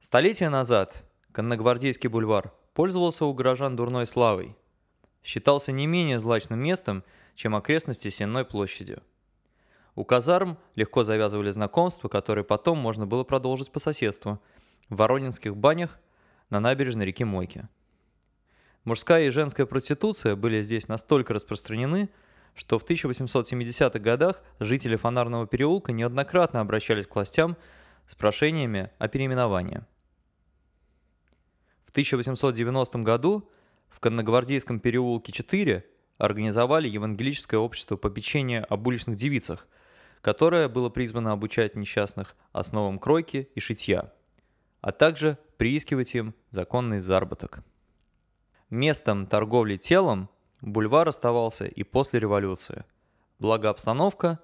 Столетия назад Конногвардейский бульвар пользовался у горожан дурной славой. Считался не менее злачным местом, чем окрестности Сенной площади. У казарм легко завязывали знакомства, которые потом можно было продолжить по соседству, в воронинских банях на набережной реки Мойки. Мужская и женская проституция были здесь настолько распространены, что в 1870-х годах жители Фонарного переулка неоднократно обращались к властям с прошениями о переименовании. В 1890 году в Конногвардейском переулке 4 организовали Евангелическое общество попечения об уличных девицах, которое было призвано обучать несчастных основам кройки и шитья, а также приискивать им законный заработок. Местом торговли телом бульвар оставался и после революции. Благо обстановка,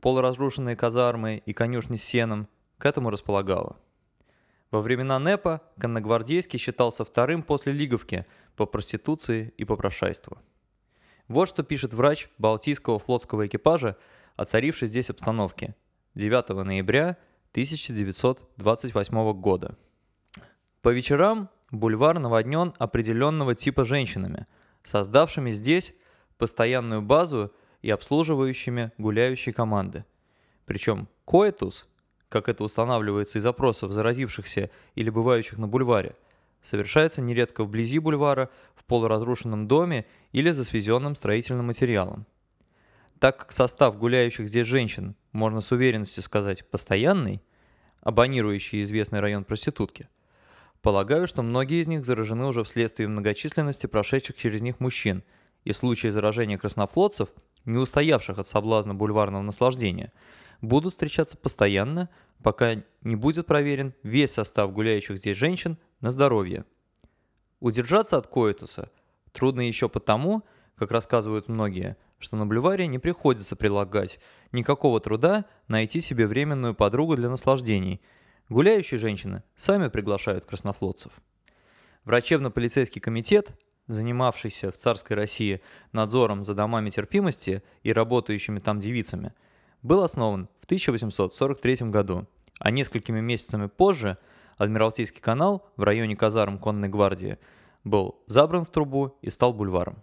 полуразрушенные казармы и конюшни с сеном к этому располагала. Во времена НЭПа Конногвардейский считался вторым после Лиговки по проституции и попрошайству. Вот что пишет врач Балтийского флотского экипажа о царившей здесь обстановке 9 ноября 1928 года. По вечерам бульвар наводнен определенного типа женщинами, создавшими здесь постоянную базу и обслуживающими гуляющие команды. Причем коэтус, как это устанавливается из запросов заразившихся или бывающих на бульваре, совершается нередко вблизи бульвара, в полуразрушенном доме или за свезенным строительным материалом. Так как состав гуляющих здесь женщин, можно с уверенностью сказать, постоянный, абонирующий известный район проститутки – Полагаю, что многие из них заражены уже вследствие многочисленности прошедших через них мужчин, и случаи заражения краснофлотцев, не устоявших от соблазна бульварного наслаждения, будут встречаться постоянно, пока не будет проверен весь состав гуляющих здесь женщин на здоровье. Удержаться от коитуса трудно еще потому, как рассказывают многие, что на бульваре не приходится прилагать никакого труда найти себе временную подругу для наслаждений – Гуляющие женщины сами приглашают краснофлотцев. Врачебно-полицейский комитет, занимавшийся в царской России надзором за домами терпимости и работающими там девицами, был основан в 1843 году, а несколькими месяцами позже Адмиралтейский канал в районе казарм конной гвардии был забран в трубу и стал бульваром.